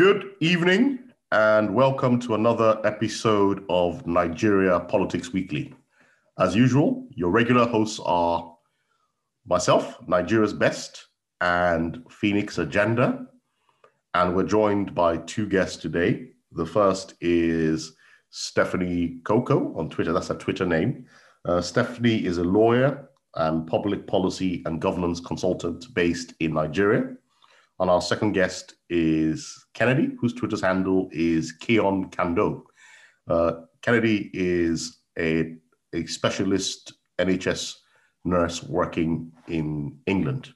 Good evening, and welcome to another episode of Nigeria Politics Weekly. As usual, your regular hosts are myself, Nigeria's Best, and Phoenix Agenda. And we're joined by two guests today. The first is Stephanie Coco on Twitter. That's her Twitter name. Uh, Stephanie is a lawyer and public policy and governance consultant based in Nigeria. And our second guest is Kennedy, whose Twitter's handle is Keon Kando. Uh, Kennedy is a, a specialist NHS nurse working in England.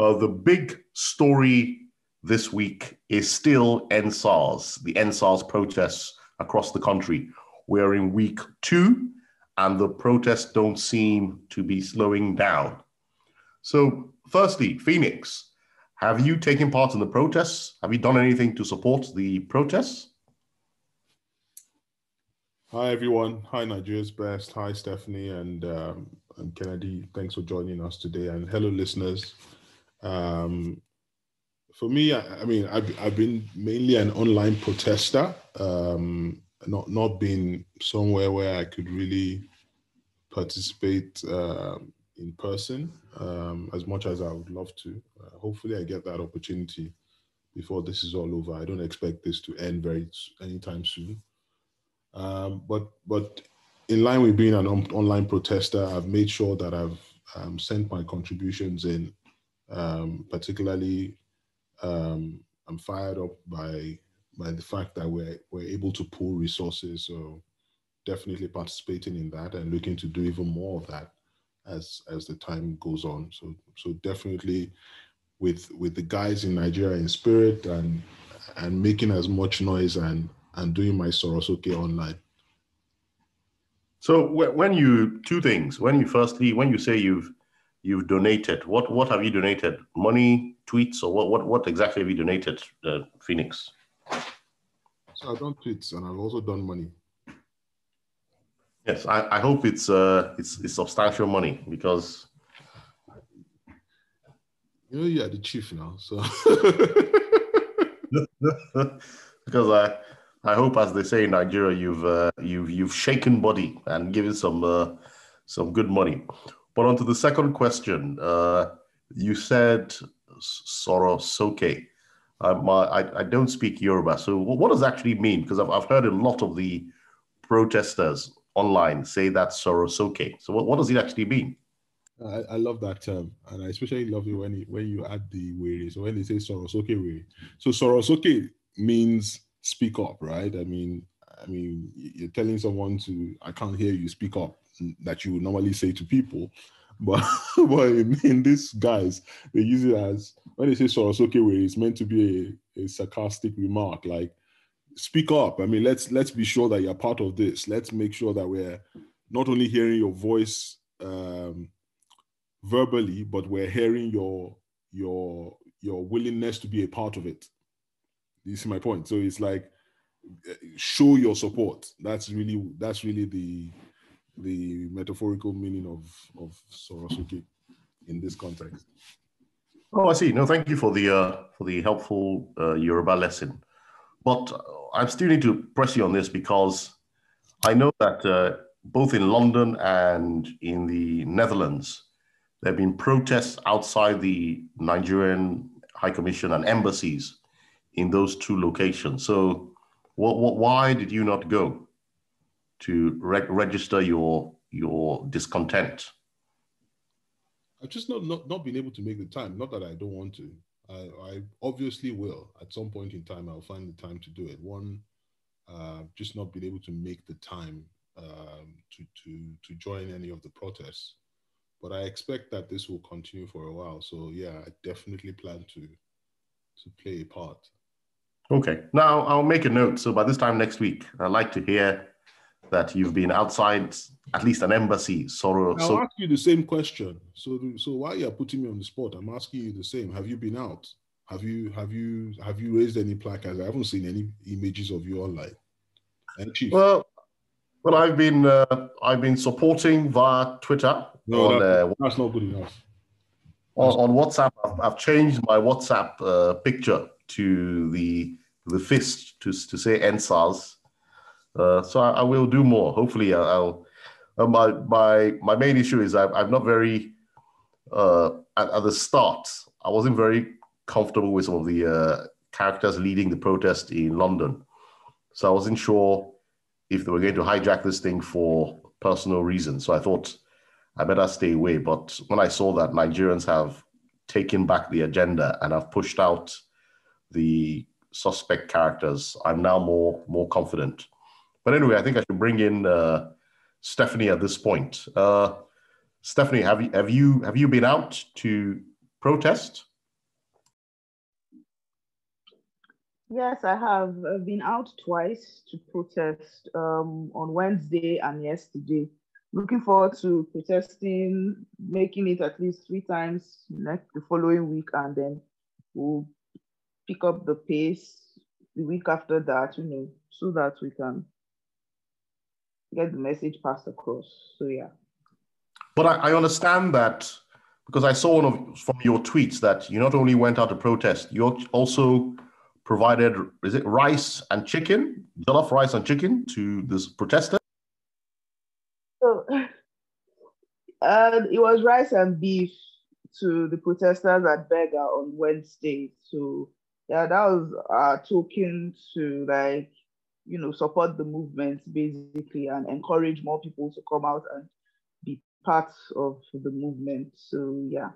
Uh, the big story this week is still EndSARS, the EndSARS protests across the country. We're in week two, and the protests don't seem to be slowing down. So, firstly, Phoenix, have you taken part in the protests? Have you done anything to support the protests? Hi, everyone. Hi, Nigeria's Best. Hi, Stephanie and, um, and Kennedy. Thanks for joining us today. And hello, listeners. Um, for me, I, I, mean, I've, I've been mainly an online protester, um, not not being somewhere where I could really participate uh, in person um, as much as I would love to. Uh, hopefully, I get that opportunity before this is all over. I don't expect this to end very anytime soon. Um, but but in line with being an on- online protester, I've made sure that I've um, sent my contributions in. Um, particularly, um, I'm fired up by by the fact that we're we're able to pool resources. So definitely participating in that and looking to do even more of that as as the time goes on. So so definitely with with the guys in Nigeria in spirit and and making as much noise and and doing my Sorosoke online. So when you two things, when you firstly when you say you've you've donated, what what have you donated? Money, tweets, or what what what exactly have you donated, uh, Phoenix? So I've done tweets and I've also done money. Yes, I, I hope it's uh it's, it's substantial money because you know you are the chief now, so because I I hope, as they say in Nigeria, you've uh, you've you've shaken body and given some uh, some good money. But on to the second question, uh, you said Sorosoke. Um, I, I don't speak Yoruba, so what does that actually mean? Because I've, I've heard a lot of the protesters online say that Sorosoke. So what, what does it actually mean? I, I love that term, and I especially love it when it, when you add the were. So when they say Sorosoke were, so Sorosoke means speak up, right? I mean, I mean, you're telling someone to I can't hear you speak up that you would normally say to people, but but in this guys they use it as when they say Sorosoke were, it's meant to be a, a sarcastic remark like speak up. I mean, let's let's be sure that you're part of this. Let's make sure that we're not only hearing your voice um, verbally, but we're hearing your your your willingness to be a part of it. You see my point? So it's like show your support. That's really that's really the the metaphorical meaning of of Sorosoke in this context. Oh, I see. No, thank you for the uh, for the helpful uh, Yoruba lesson. But I still need to press you on this because I know that uh, both in London and in the Netherlands, there have been protests outside the Nigerian High Commission and embassies in those two locations. So, what, what, why did you not go to re- register your your discontent? I've just not, not not been able to make the time. Not that I don't want to. I, I obviously will at some point in time. I'll find the time to do it. One, uh, just not being able to make the time um, to to to join any of the protests. But I expect that this will continue for a while. So yeah, I definitely plan to to play a part. Okay. Now I'll make a note. So by this time next week, I'd like to hear that you've been outside at least an embassy. Sorrow. I'll so, ask you the same question. So, so while you're putting me on the spot, I'm asking you the same. Have you been out? Have you have you have you raised any placards? I haven't seen any images of you online. And Chief. Well, well, I've been uh, I've been supporting via Twitter. No, on, that, uh, that's not good enough. on, on WhatsApp. I've, I've changed my WhatsApp uh, picture to the the fist to to say EndSARS. Uh, so I, I, will do more. Hopefully, I'll. Uh, my my my main issue is I, I'm not very uh, at, at, the start. I wasn't very comfortable with some of the uh, characters leading the protest in London, so I wasn't sure if they were going to hijack this thing for personal reasons. So I thought I better stay away. But when I saw that Nigerians have taken back the agenda and have pushed out the suspect characters, I'm now more more confident. But anyway, I think I should bring in uh, Stephanie at this point. Uh, Stephanie, have you have you have you been out to protest? Yes, I have been out twice to protest um, on Wednesday and yesterday. Looking forward to protesting, making it at least three times next the following week, and then we'll pick up the pace the week after that, you know, so that we can get the message passed across. So yeah. But I, I understand that because I saw one of from your tweets that you not only went out to protest, you also provided is it rice and chicken, jollof rice and chicken to this protester? So uh, it was rice and beef to the protesters at Berger on Wednesday. So yeah, that was our token to like, you know, support the movement basically and encourage more people to come out and be part of the movement. So yeah.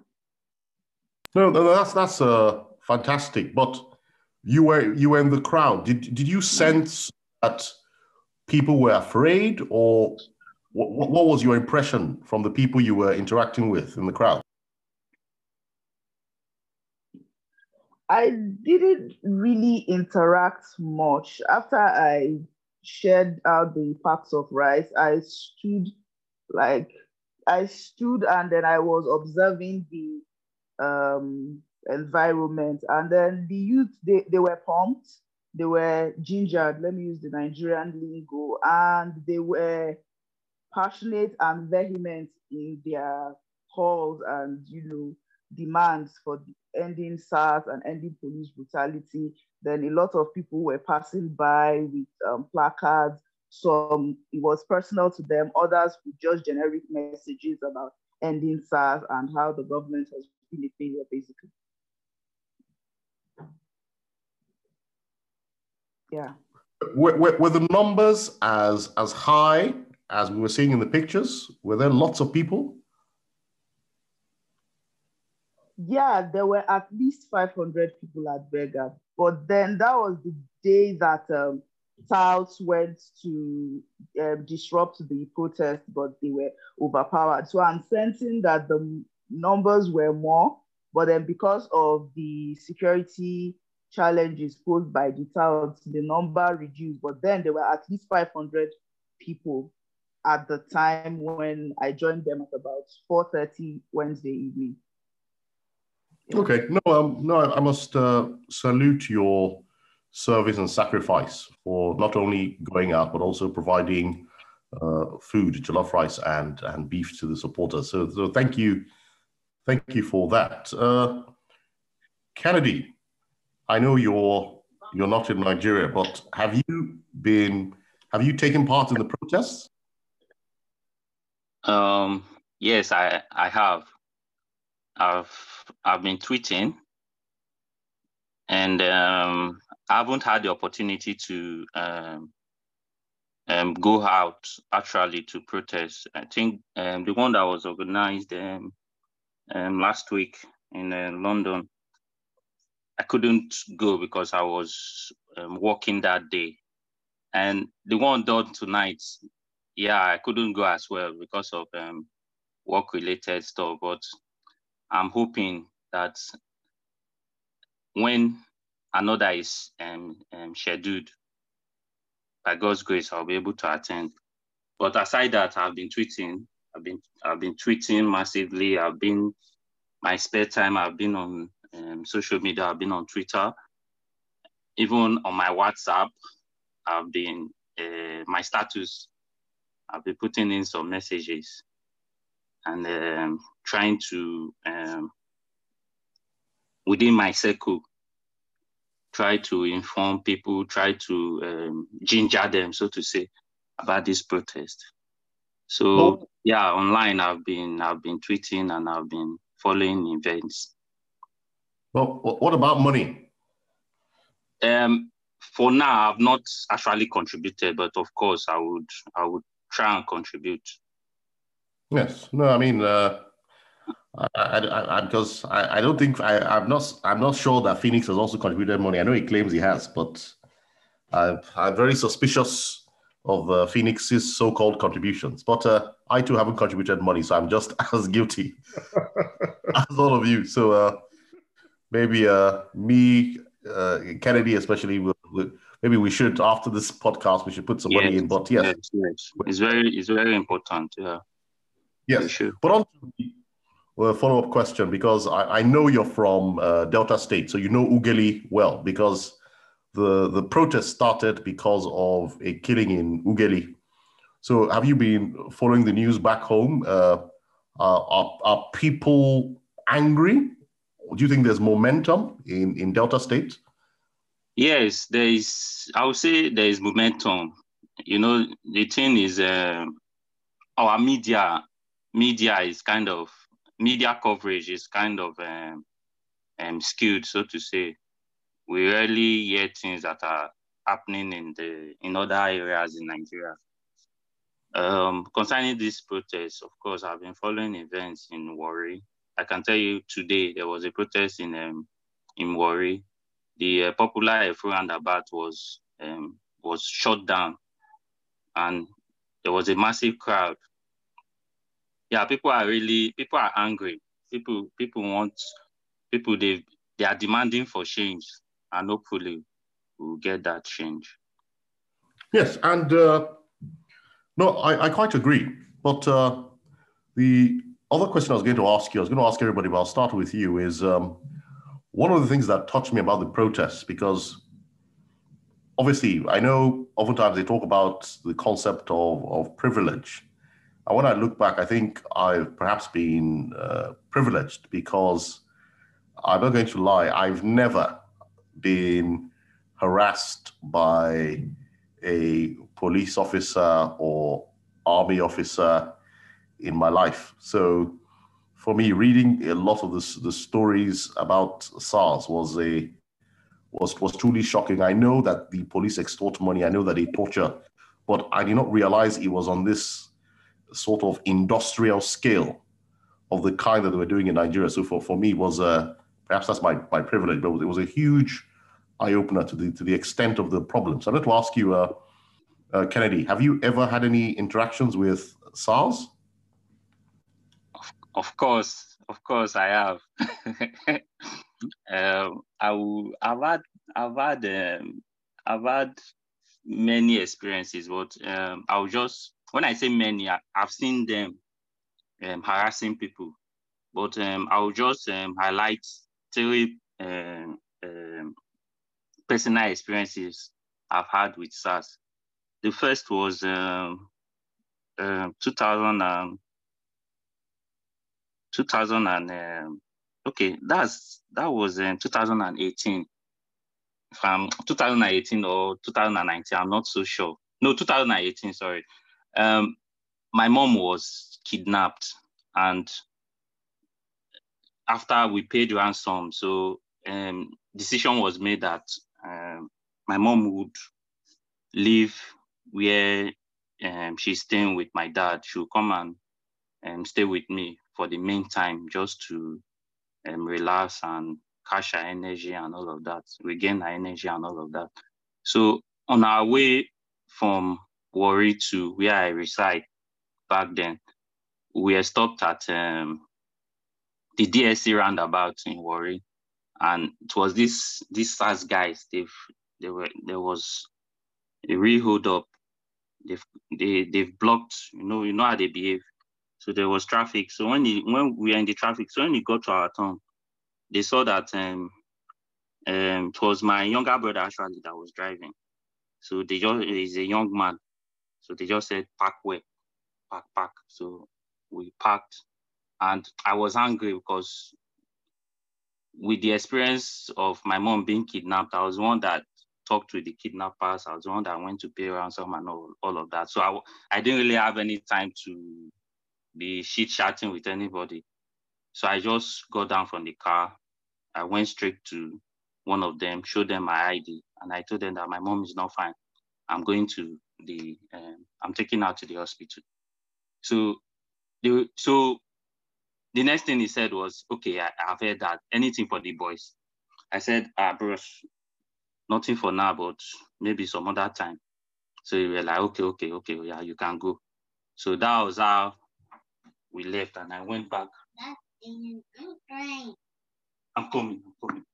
No, no that's that's uh fantastic. But you were you were in the crowd. Did did you sense that people were afraid, or what, what was your impression from the people you were interacting with in the crowd? I didn't really interact much. After I shared out the packs of rice, I stood like I stood and then I was observing the um, environment. And then the youth, they, they were pumped, they were gingered, let me use the Nigerian lingo, and they were passionate and vehement in their calls and, you know, demands for ending SARS and ending police brutality. Then a lot of people were passing by with um, placards. Some it was personal to them, others with just generic messages about ending SARS and how the government has been a failure, basically. Yeah. Were, were, were, the numbers as as high as we were seeing in the pictures? Were there lots of people? Yeah, there were at least 500 people at Berger. But then that was the day that um, SARS went to um, disrupt the protest, but they were overpowered. So I'm sensing that the numbers were more, but then because of the security challenges posed by the touts, the number reduced, but then there were at least 500 people at the time when I joined them at about 4.30 Wednesday evening. Okay, no, um, no, I must uh, salute your service and sacrifice for not only going out, but also providing uh, food, jollof rice and, and beef to the supporters. So, so thank you. Thank you for that. Uh, Kennedy, I know you're you're not in Nigeria, but have you been have you taken part in the protests? Um, yes, I I have. I've I've been tweeting, and um, I haven't had the opportunity to um, um, go out actually to protest. I think um, the one that was organized um, um, last week in uh, London I couldn't go because I was working that day. And the one done tonight, yeah, I couldn't go as well because of um, work related stuff. But I'm hoping that when another is um, um, scheduled, by God's grace, I'll be able to attend. But aside that, I've been tweeting. I've been I've been tweeting massively. I've been my spare time. I've been on um, social media. I've been on Twitter, even on my WhatsApp. I've been uh, my status. I've been putting in some messages and um, trying to um, within my circle try to inform people, try to um, ginger them, so to say, about this protest. So yeah, online I've been I've been tweeting and I've been following events. Well, what about money? Um, for now, I've not actually contributed, but of course, I would I would try and contribute. Yes. No, I mean, uh, I, I, I, because I, I don't think I, I'm not I'm not sure that Phoenix has also contributed money. I know he claims he has, but I, I'm very suspicious of uh, Phoenix's so-called contributions. But uh, I too haven't contributed money, so I'm just as guilty as all of you. So uh, maybe uh, me, uh, Kennedy, especially, will, will, maybe we should after this podcast we should put some yes, money in. But yes, yes, yes, it's very it's very important. Yeah. Yes, but on to the well, follow-up question because I, I know you're from uh, Delta State, so you know Ughelli well because the the protest started because of a killing in Ughelli. So have you been following the news back home? Uh, are, are people angry? Do you think there's momentum in, in Delta State? Yes, there is. I would say there is momentum. You know, the thing is, uh, our media media is kind of media coverage is kind of um, um, skewed, so to say. We rarely hear things that are happening in the in other areas in Nigeria. Um, concerning this protest, of course, I've been following events in Warri. I can tell you today there was a protest in um, in Warri. The uh, popular Effurun roundabout was um, was shut down, and there was a massive crowd yeah, people are really people are angry. People people want people they they are demanding for change, and hopefully we'll get that change. Yes, and uh, no, I, I quite agree. But uh, the other question I was going to ask you, I was going to ask everybody, but I'll start with you. Is um, one of the things that touched me about the protests because obviously I know oftentimes they talk about the concept of, of privilege when I look back, I think I've perhaps been uh, privileged because I'm not going to lie, I've never been harassed by a police officer or army officer in my life. So for me, reading a lot of the, the stories about SARS was a was was truly shocking. I know that the police extort money. I know that they torture, but I did not realize it was on this sort of industrial scale of the kind that they were doing in Nigeria. So for, for me, was uh, perhaps that's my, my privilege, but it was a huge eye opener to the to the extent of the problems. I'd like to ask you, uh, uh, Kennedy, have you ever had any interactions with SARS? Of, course, of course, I have. um, I I've had, I've had, um, I've had many experiences, but um, I'll just when I say many, I, have seen them um, harassing people, but um, I'll just um, highlight three um, um, personal experiences I've had with SARS. The first was um, 2000 and, 2000 and okay, that's that was in 2018 from 2018 or 2019, I'm not so sure. No, 2018, sorry. Um, my mom was kidnapped, and after we paid ransom, so um, decision was made that um, my mom would live where um, she's staying with my dad. She'll come and um, stay with me for the meantime, just to um, relax and cash her energy and all of that, regain her energy and all of that. So on our way from Warri to where I reside back then. We stopped at um, the DSC roundabout in Warri, and it was this these SARS guys. They've they were there was a real hold up. They've they they've blocked. You know you know how they behave. So there was traffic. So when he, when we were in the traffic, so when we got to our town, they saw that um, um, it was my younger brother actually that was driving. So they just he's a young man. So they just said, park where? Park, park. So we parked. And I was angry because with the experience of my mom being kidnapped, I was one that talked to the kidnappers. I was one that went to pay ransom and all, all of that. So I, I didn't really have any time to be shit chatting with anybody. So I just got down from the car. I went straight to one of them, showed them my ID, and I told them that my mom is not fine. I'm going to the, um, I'm taking her to the hospital. So, the so the next thing he said was, okay, I, have heard that. Anything for the boys? I said, ah, bros, nothing for now, but maybe some other time. So we were like, okay, okay, okay, yeah, you can go. So that was how we left, and I went back. I'm coming, I'm coming.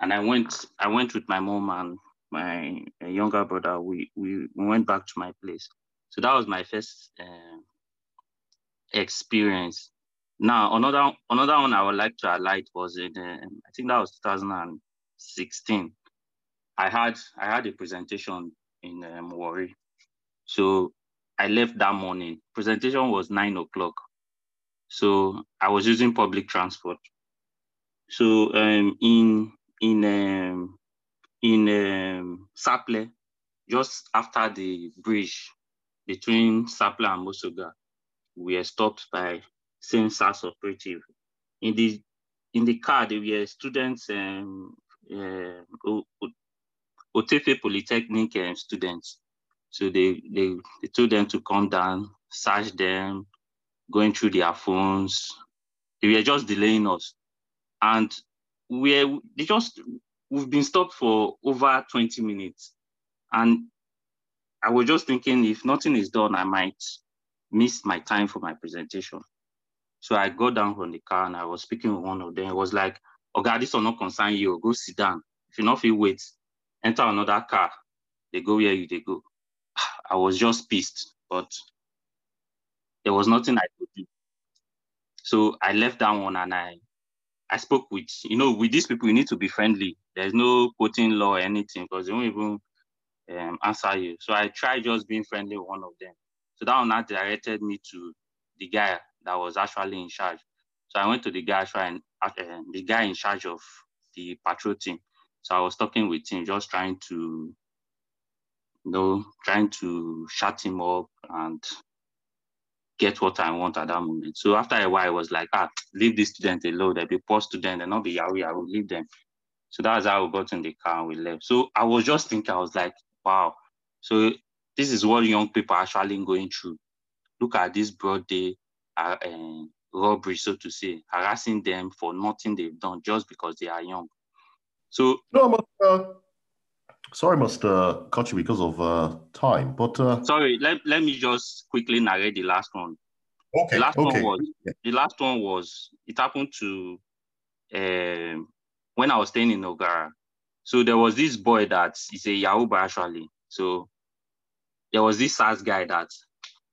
And I went, I went with my mom and my younger brother. We we went back to my place. So that was my first uh, experience. Now another another one I would like to highlight was in uh, I think that was 2016. I had I had a presentation in um, Warri. So I left that morning. Presentation was nine o'clock. So I was using public transport. So um, in in um, in um, Sapele, just after the bridge between Sapele and Mosogar, we were stopped by same SARS operative. In the in the car, there were students, um, uh, Otefe Polytechnic uh, students. So they, they, they told them to come down, search them, going through their phones. They were just delaying us. And we they just we've been stopped for over 20 minutes. And I was just thinking if nothing is done, I might miss my time for my presentation. So I got down from the car and I was speaking with one of them. It was like, oh God, this will not concern you. Go sit down. If you not feel wait, enter another car. They go where you they go. I was just pissed, but there was nothing I could do. So I left that one and I I spoke with, you know, with these people, you need to be friendly. There's no quoting law or anything because they won't even um, answer you. So I tried just being friendly with one of them. So that one directed me to the guy that was actually in charge. So I went to the guy, and uh, the guy in charge of the patrol team. So I was talking with him, just trying to, you know, trying to shut him up and get what I want at that moment. So after a while, I was like, ah, leave this student alone. They'll be poor student, they'll not be I will leave them. So that's how we got in the car and we left. So I was just thinking, I was like, wow. So this is what young people are actually going through. Look at this broad day uh, uh, robbery, so to say, harassing them for nothing they've done just because they are young. So no, I must, uh, sorry, I must uh, cut you because of uh, time. But uh, sorry, let, let me just quickly narrate the last one. Okay. The last okay. one was the last one was it happened to um, when I was staying in Oghara, So there was this boy that is a Yahoo actually. So there was this SARS guy that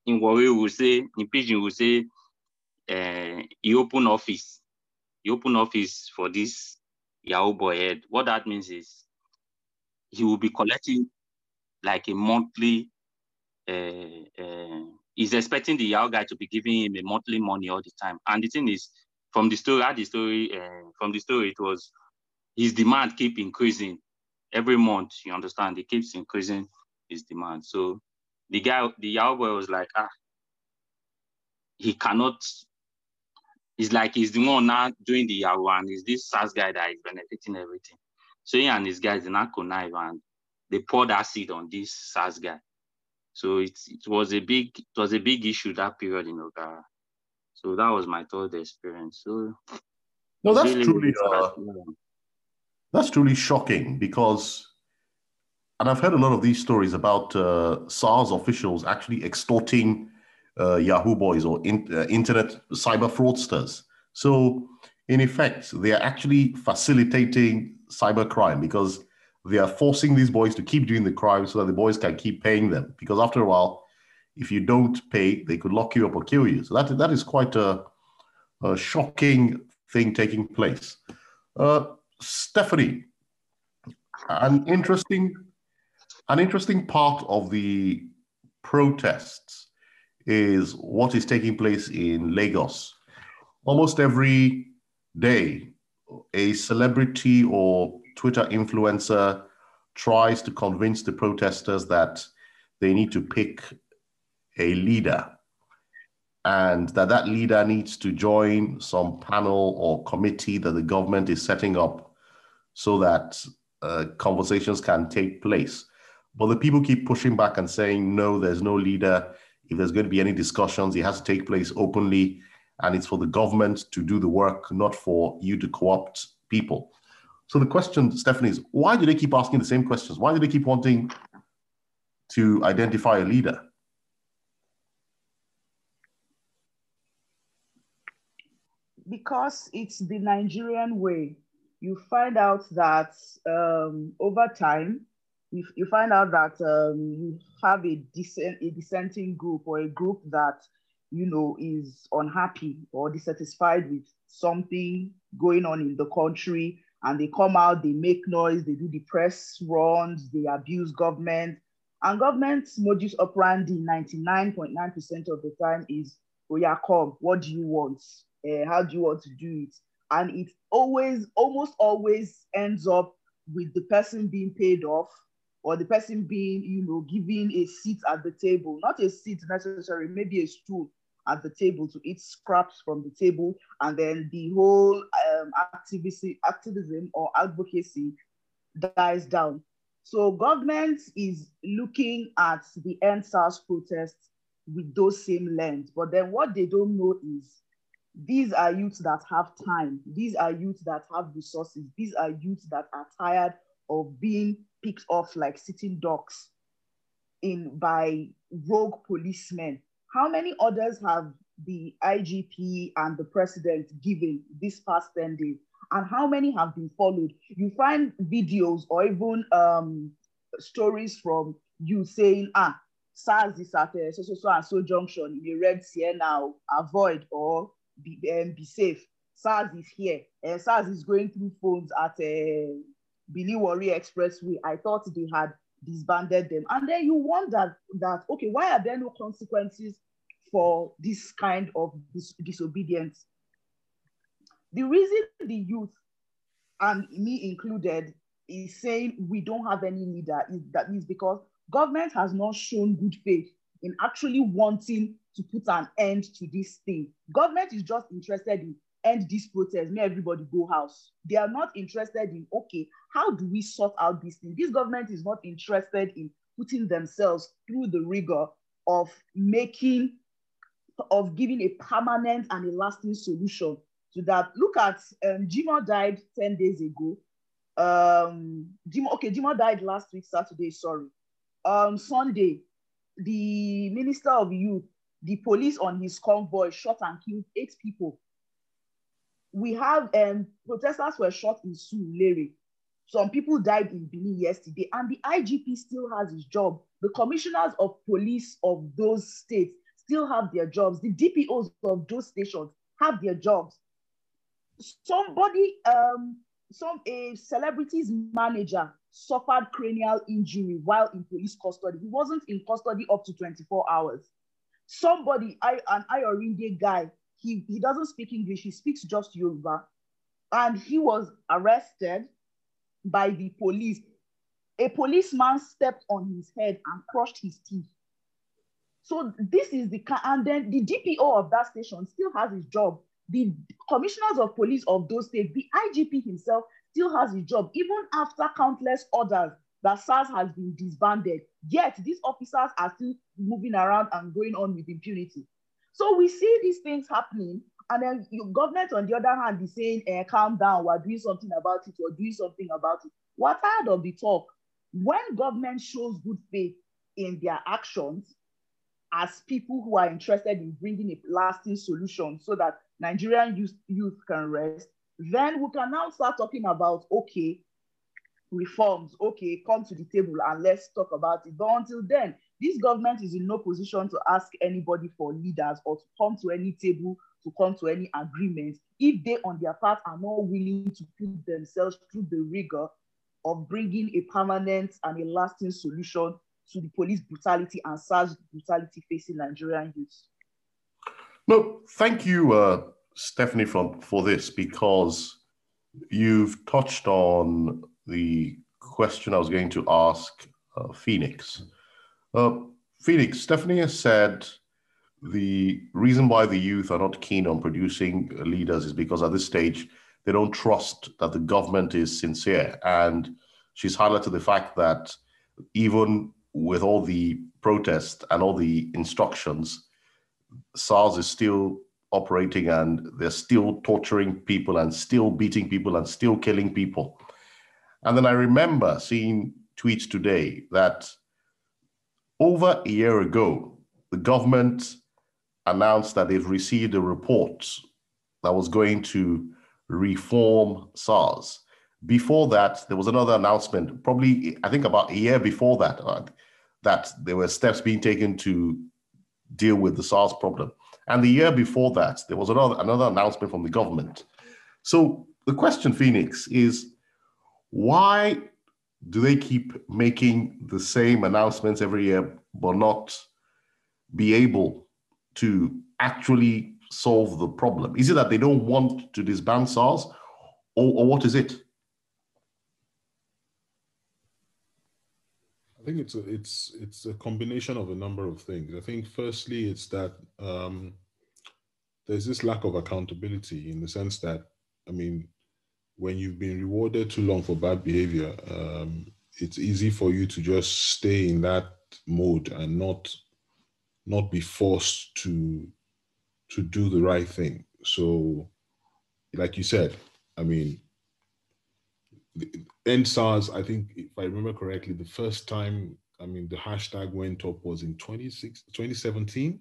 in Warri would say, in Pidgin would say, uh, he opened office. He opened office for this Yahoo boy head. What that means is he will be collecting like a monthly, uh, uh, he's expecting the Yahoo guy to be giving him a monthly money all the time. And the thing is, from the story, I the story, uh, from the story, it was his demand keep increasing every month. You understand? It keeps increasing his demand. So the guy, the Yahoo boy was like, ah, he cannot. He's like he's the one now doing the Yahoo, and he's this SARS guy that is benefiting everything. So he and his guys did not connive and they poured acid on this SARS guy. So it, it was a big it was a big issue that period in Oghara. So that was my third experience. So no, that's really truly uh, that's truly shocking because, and I've heard a lot of these stories about uh, SARS officials actually extorting uh, Yahoo boys or in, uh, internet cyber fraudsters. So in effect, they are actually facilitating cybercrime because they are forcing these boys to keep doing the crime so that the boys can keep paying them. Because after a while, if you don't pay, they could lock you up or kill you. So that that is quite a, a shocking thing taking place. Uh, Stephanie, an interesting an interesting part of the protests is what is taking place in Lagos. Almost every day, a celebrity or Twitter influencer tries to convince the protesters that they need to pick a leader and that that leader needs to join some panel or committee that the government is setting up so that uh, conversations can take place. But the people keep pushing back and saying, no, there's no leader. If there's going to be any discussions, it has to take place openly. And it's for the government to do the work, not for you to co opt people. So the question, Stephanie, is why do they keep asking the same questions? Why do they keep wanting to identify a leader? Because it's the Nigerian way. You find out that um, over time, you, you find out that um, you have a, dissent, a dissenting group or a group that you know is unhappy or dissatisfied with something going on in the country and they come out, they make noise, they do the press runs, they abuse government. And government's modus operandi 99.9% of the time is, oh yeah, come, what do you want? Uh, how do you want to do it? And it always, almost always ends up with the person being paid off or the person being, you know, given a seat at the table, not a seat necessarily, maybe a stool at the table to eat scraps from the table, and then the whole um, activism, activism or advocacy dies down. So government is looking at the EndSARS protests with those same lens, but then what they don't know is these are youths that have time. These are youths that have resources. These are youths that are tired of being picked off like sitting ducks in by rogue policemen how many orders have the IGP and the president given this past 10 days? And how many have been followed? You find videos or even um, stories from you saying, ah, SARS is at uh, so, so, so and so junction. You read now, avoid or be, um, be safe. SARS is here. Uh, SARS is going through phones at uh, Benin Warri Expressway. I thought they had disbanded them. And then you wonder that, okay, why are there no consequences for this kind of dis disobedience? The reason the youth, and me included, is saying we don't have any leader is that is because government has not shown good faith in actually wanting to put an end to this thing. Government is just interested in end this protest, may everybody go house. They are not interested in, okay, how do we sort out this thing? This government is not interested in putting themselves through the rigor of making, of giving a permanent and a lasting solution to that. Look at um, died 10 days ago. Um, okay, Jimoh died last week, Saturday, sorry. Um, Sunday, the Minister of Youth, the police on his convoy shot and killed eight people we have um, protesters were shot in Surulere. Some people died in Benin yesterday, and the IGP still has his job. The commissioners of police of those states still have their jobs. The DPOs of those stations have their jobs. Somebody, um, some a celebrity's manager suffered cranial injury while in police custody. He wasn't in custody up to 24 hours. Somebody, I, an Ayorinde guy, he, he doesn't speak English, he speaks just Yoruba. And he was arrested by the police. A policeman stepped on his head and crushed his teeth. So this is the and then the DPO of that station still has his job. The commissioners of police of those states, the IGP himself still has his job, even after countless orders that SARS has been disbanded. Yet these officers are still moving around and going on with impunity. So we see these things happening, and then your government, on the other hand, is saying, eh, calm down, we're doing something about it, we're doing something about it. We're tired of the talk. When government shows good faith in their actions, as people who are interested in bringing a lasting solution so that Nigerian youth, youth can rest, then we can now start talking about, okay, reforms, okay, come to the table and let's talk about it. But until then, this government is in no position to ask anybody for leaders or to come to any table, to come to any agreement if they on their part are not willing to put themselves through the rigor of bringing a permanent and a lasting solution to the police brutality and SARS brutality facing Nigerian youth. No, thank you, uh, Stephanie, for, for this, because you've touched on the question I was going to ask uh, Phoenix. Uh, Phoenix, Stephanie has said the reason why the youth are not keen on producing leaders is because at this stage they don't trust that the government is sincere. And she's highlighted the fact that even with all the protests and all the instructions, SARS is still operating and they're still torturing people and still beating people and still killing people. And then I remember seeing tweets today that over a year ago, the government announced that they've received a report that was going to reform SARS. Before that, there was another announcement, probably, I think about a year before that, uh, that there were steps being taken to deal with the SARS problem. And the year before that, there was another, another announcement from the government. So the question, Phoenix, is why do they keep making the same announcements every year, but not be able to actually solve the problem? Is it that they don't want to disband SARS, or, or what is it? I think it's a, it's it's a combination of a number of things. I think firstly, it's that um, there's this lack of accountability in the sense that I mean, when you've been rewarded too long for bad behavior, um, it's easy for you to just stay in that mode and not not be forced to to do the right thing. So, like you said, I mean, end SARS, I think if I remember correctly, the first time, I mean, the hashtag went up was in 2017.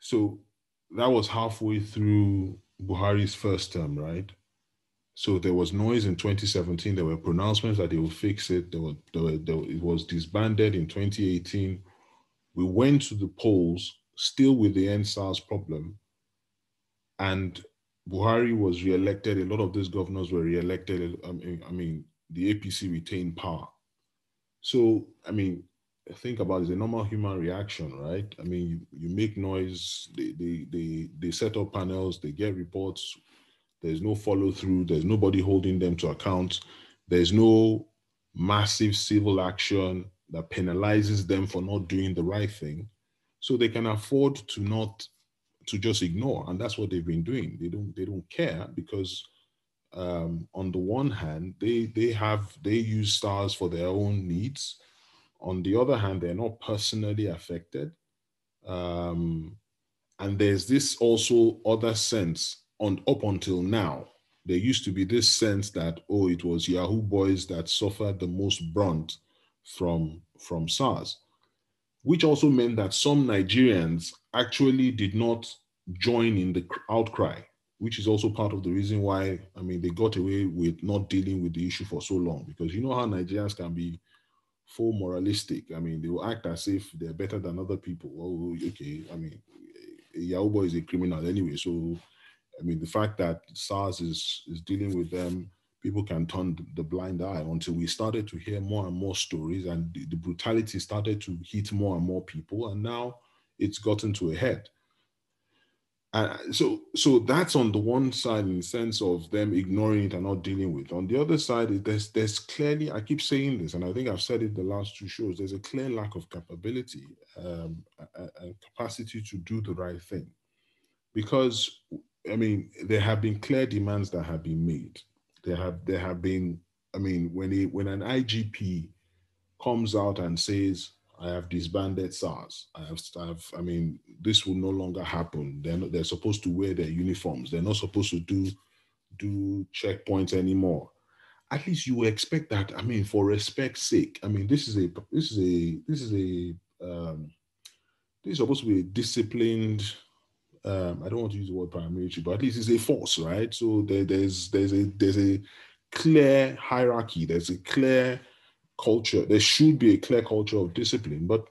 So that was halfway through Buhari's first term, right? So there was noise in 2017. There were pronouncements that they will fix it. There were, there were, there, it was disbanded in 2018. We went to the polls still with the end SARS problem. And Buhari was re-elected. A lot of these governors were re-elected. I mean, I mean, the APC retained power. So, I mean, think about it, it's a normal human reaction, right? I mean, you, you make noise, they, they, they, they set up panels, they get reports, there's no follow through, there's nobody holding them to account, there's no massive civil action that penalizes them for not doing the right thing. So they can afford to not to just ignore, and that's what they've been doing. They don't they don't care because um, on the one hand they they have they use SARS for their own needs. On the other hand, they're not personally affected, um, and there's this also other sense on up until now. There used to be this sense that oh, it was Yahoo boys that suffered the most brunt from from SARS which also meant that some Nigerians actually did not join in the outcry, which is also part of the reason why, I mean, they got away with not dealing with the issue for so long. Because you know how Nigerians can be full moralistic. I mean, they will act as if they're better than other people. Oh, okay. I mean, Yahoo is a criminal anyway. So, I mean, the fact that SARS is, is dealing with them people can turn the blind eye until we started to hear more and more stories and the, the brutality started to hit more and more people and now it's gotten to a head. Uh, so so that's on the one side in the sense of them ignoring it and not dealing with it. on the other side there's there's clearly i keep saying this and i think i've said it the last two shows there's a clear lack of capability um, and capacity to do the right thing. Because i mean there have been clear demands that have been made there have there have been, I mean, when a, when an IGP comes out and says, I have disbanded SARS. I have, I have, I mean, this will no longer happen. They're not, they're supposed to wear their uniforms. They're not supposed to do do checkpoints anymore. At least you expect that. I mean, for respect's sake. I mean, this is a this is a this is a um, this is supposed to be a disciplined um, I don't want to use the word paramilitary, but at least it's a force, right? So there, there's there's a there's a clear hierarchy. There's a clear culture. There should be a clear culture of discipline. But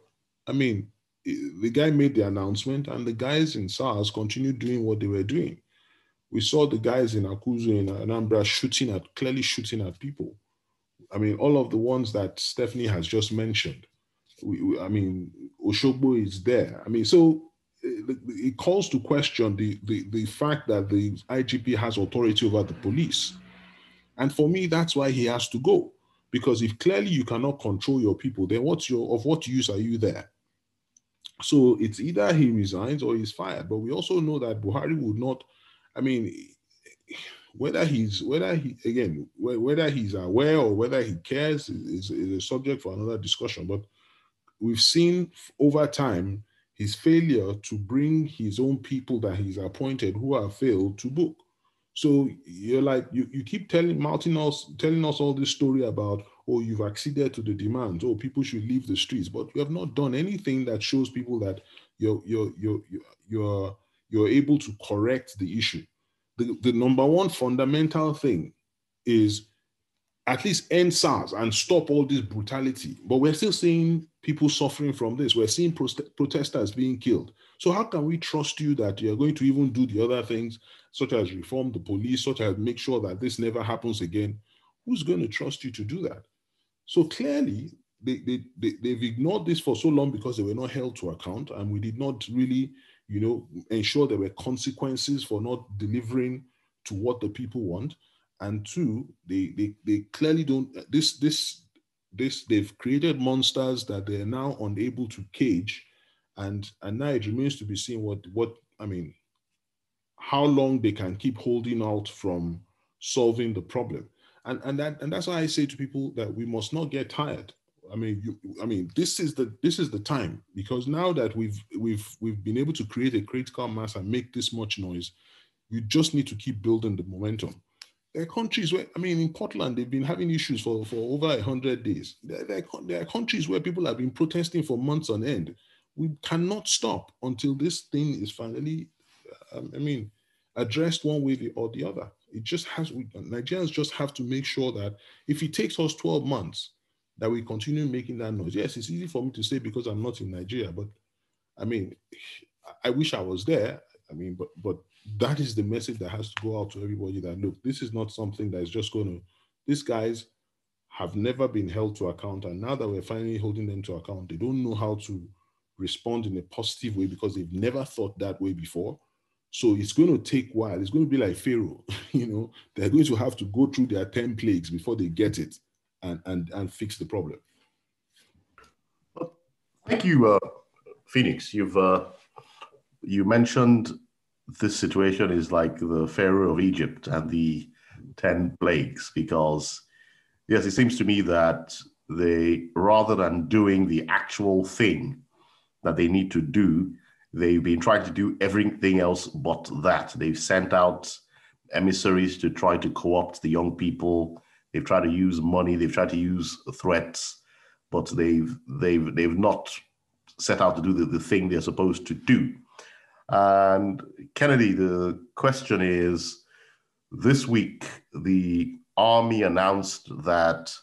I mean, the guy made the announcement, and the guys in SARS continued doing what they were doing. We saw the guys in Akuzu in Anambra shooting at clearly shooting at people. I mean, all of the ones that Stephanie has just mentioned. We, we, I mean, Oshogbo is there. I mean, so it calls to question the, the, the fact that the IGP has authority over the police. And for me, that's why he has to go. Because if clearly you cannot control your people, then what's your of what use are you there? So it's either he resigns or he's fired. But we also know that Buhari would not, I mean, whether he's whether he again whether he's aware or whether he cares is, is a subject for another discussion. But we've seen over time his failure to bring his own people that he's appointed who have failed to book. So you're like you, you keep telling Martin us telling us all this story about oh you've acceded to the demands oh people should leave the streets but you have not done anything that shows people that you're you're you're you're you're able to correct the issue. The, the number one fundamental thing is at least end SARS and stop all this brutality. But we're still seeing people suffering from this. We're seeing protesters being killed. So how can we trust you that you're going to even do the other things, such as reform the police, such as make sure that this never happens again? Who's going to trust you to do that? So clearly, they, they, they, they've ignored this for so long because they were not held to account, and we did not really, you know, ensure there were consequences for not delivering to what the people want and two, they they they clearly don't this this this they've created monsters that they're now unable to cage, and and now it remains to be seen what what I mean, how long they can keep holding out from solving the problem, and and that and that's why I say to people that we must not get tired. I mean, you, I mean, this is the this is the time because now that we've we've we've been able to create a critical mass and make this much noise, you just need to keep building the momentum there are countries where, I mean, in Portland, they've been having issues for, for over 100 days. There, there, there, are countries where people have been protesting for months on end. We cannot stop until this thing is finally, um, I mean, addressed one way or the other. It just has, we, Nigerians just have to make sure that if it takes us 12 months, that we continue making that noise. Yes, it's easy for me to say because I'm not in Nigeria, but I mean, I wish I was there. I mean, but but that is the message that has to go out to everybody that look, this is not something that is just going to, these guys have never been held to account. And now that we're finally holding them to account, they don't know how to respond in a positive way because they've never thought that way before. So it's going to take while. It's going to be like Pharaoh, you know, they're going to have to go through their 10 plagues before they get it and, and, and fix the problem. Thank you, uh, Phoenix. You've uh, you mentioned this situation is like the Pharaoh of Egypt and the 10 plagues, because, yes, it seems to me that they, rather than doing the actual thing that they need to do, they've been trying to do everything else but that. They've sent out emissaries to try to co opt the young people. They've tried to use money, they've tried to use threats, but they've, they've, they've not set out to do the, the thing they're supposed to do. And Kennedy, the question is this week, the Army announced that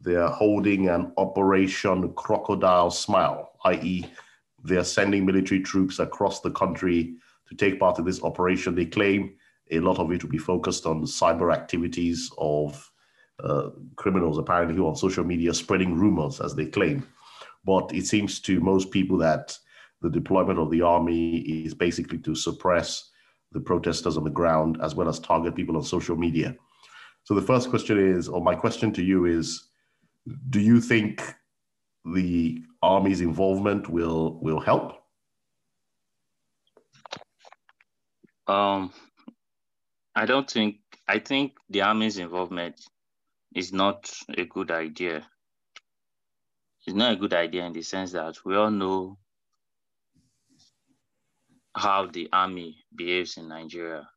they're holding an Operation Crocodile Smile, i.e., they're sending military troops across the country to take part in this operation. They claim a lot of it will be focused on cyber activities of uh, criminals, apparently, who are on social media spreading rumors, as they claim. But it seems to most people that the deployment of the army is basically to suppress the protesters on the ground as well as target people on social media. So the first question is, or my question to you is, do you think the army's involvement will will help? Um, I don't think. I think the army's involvement is not a good idea. It's not a good idea in the sense that we all know how the army behaves in Nigeria.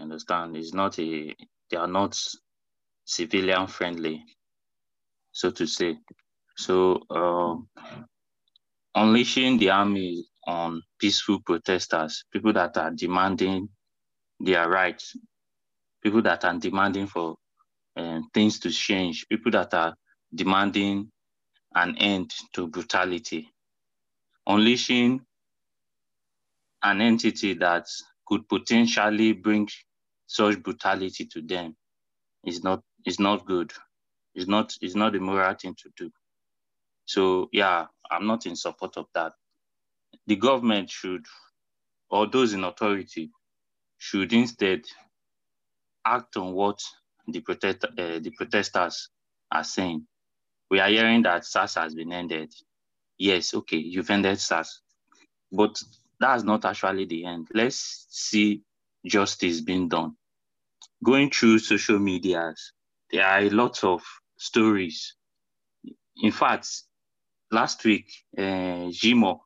Understand? It's not a they are not civilian friendly, so to say. So um, unleashing the army on peaceful protesters, people that are demanding their rights, people that are demanding for um, things to change, people that are demanding an end to brutality. Unleashing an entity that could potentially bring such brutality to them is not is not good. It's not it's not the moral thing to do. So yeah, I'm not in support of that. The government should or those in authority should instead act on what the, protest, uh, the protesters are saying. We are hearing that SARS has been ended. Yes, okay, you've ended SARS. But that's not actually the end. Let's see justice being done. Going through social medias, there are a lot of stories. In fact, last week, uh, Jimoh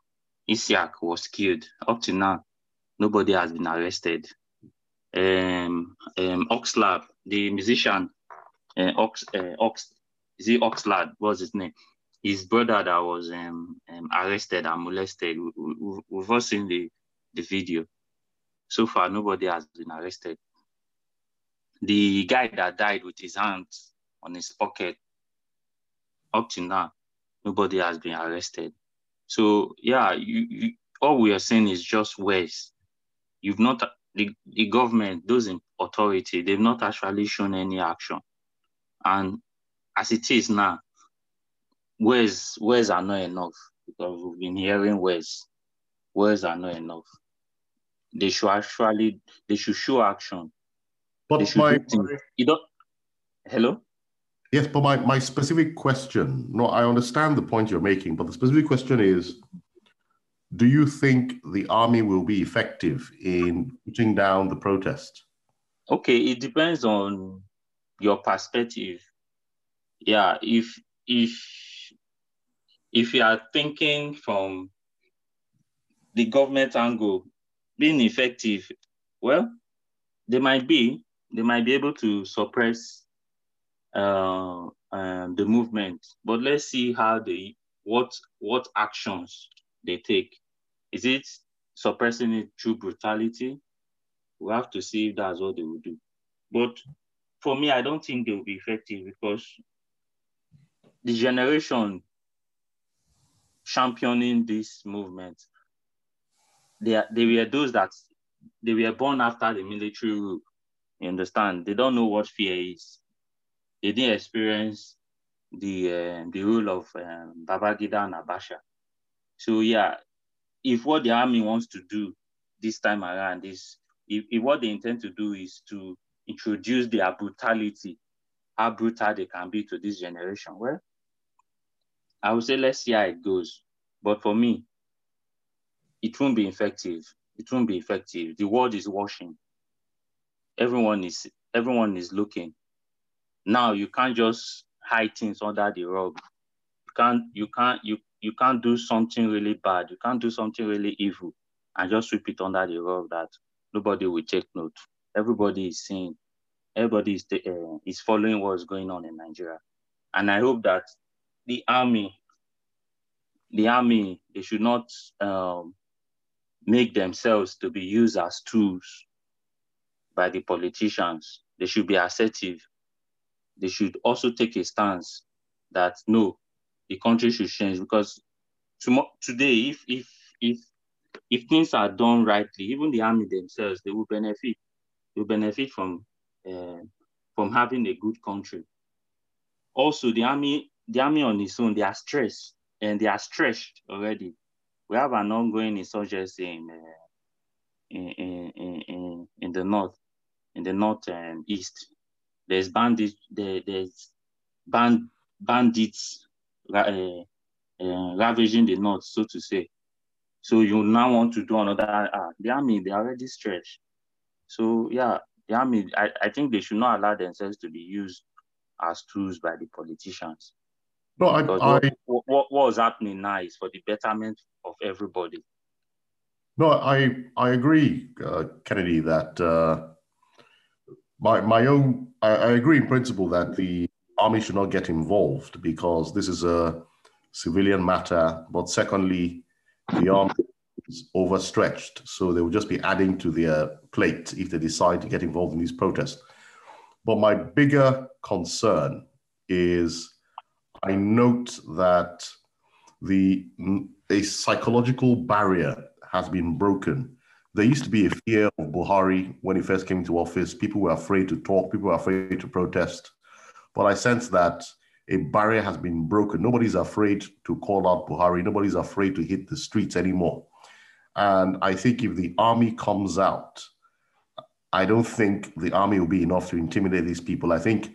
Isiaq was killed. Up to now, nobody has been arrested. Um, um, Oxlab, the musician, uh, Ox, uh, Ox, is he Oxlade? What's his name? His brother that was um, um, arrested and molested. We, we've all seen the, the video. So far, nobody has been arrested. The guy that died with his hands on his pocket, up to now, nobody has been arrested. So yeah, you, you, all we are saying is just words. You've not the, the government, those in authority, they've not actually shown any action. And as it is now, words words are not enough because we've been hearing words. Words are not enough. They should actually they should show action. But my, you don't hello? Yes, but my, my specific question, no, I understand the point you're making, but the specific question is do you think the army will be effective in putting down the protest? Okay, it depends on your perspective. Yeah, if if if you are thinking from the government angle, being effective, well, they might be, they might be able to suppress uh, um, the movement. But let's see how they what what actions they take. Is it suppressing it through brutality? We have to see if that's what they will do. But for me, I don't think they will be effective because the generation championing this movement, they, are, they were those that they were born after the military rule. You understand? They don't know what fear is they didn't experience the uh, the rule of um, and Abacha. So yeah, if what the army wants to do this time around is if, if what they intend to do is to introduce their brutality, how brutal they can be to this generation, well, I would say let's see how it goes. But for me, it won't be effective. It won't be effective. The world is watching. Everyone is everyone is looking. Now you can't just hide things under the rug. You can't you can't you you can't do something really bad. You can't do something really evil and just sweep it under the rug that nobody will take note. Everybody is seeing. Everybody is uh, is following what's going on in Nigeria, and I hope that the army, the army, they should not um, make themselves to be used as tools by the politicians. They should be assertive they should also take a stance that no, the country should change because today, if if if if things are done rightly, even the army themselves, they will benefit. They will benefit from uh, from having a good country. Also, the army, the army on its own, they are stressed and they are stretched already. We have an ongoing insurgency in uh, in, in, in, in the north, in the north and east. There's bandits, there, there's band, bandits uh, uh, ravaging the north, so to say. So you now want to do another, uh, the army, they are already stretched. So yeah, the army, I, I think they should not allow themselves to be used as tools by the politicians. No, I, I what, what, was happening now is for the betterment of everybody. No, I I agree, uh, Kennedy, that uh, my my own I, I, agree in principle that the army should not get involved because this is a civilian matter. But secondly, the army is overstretched, so they will just be adding to their plate if they decide to get involved in these protests. But my bigger concern is I note that the a psychological barrier has been broken there used to be a fear of Buhari when he first came to office. People were afraid to talk, people were afraid to protest. But I sense that a barrier has been broken. Nobody's afraid to call out Buhari, nobody's afraid to hit the streets anymore. And I think if the army comes out, I don't think the army will be enough to intimidate these people. I think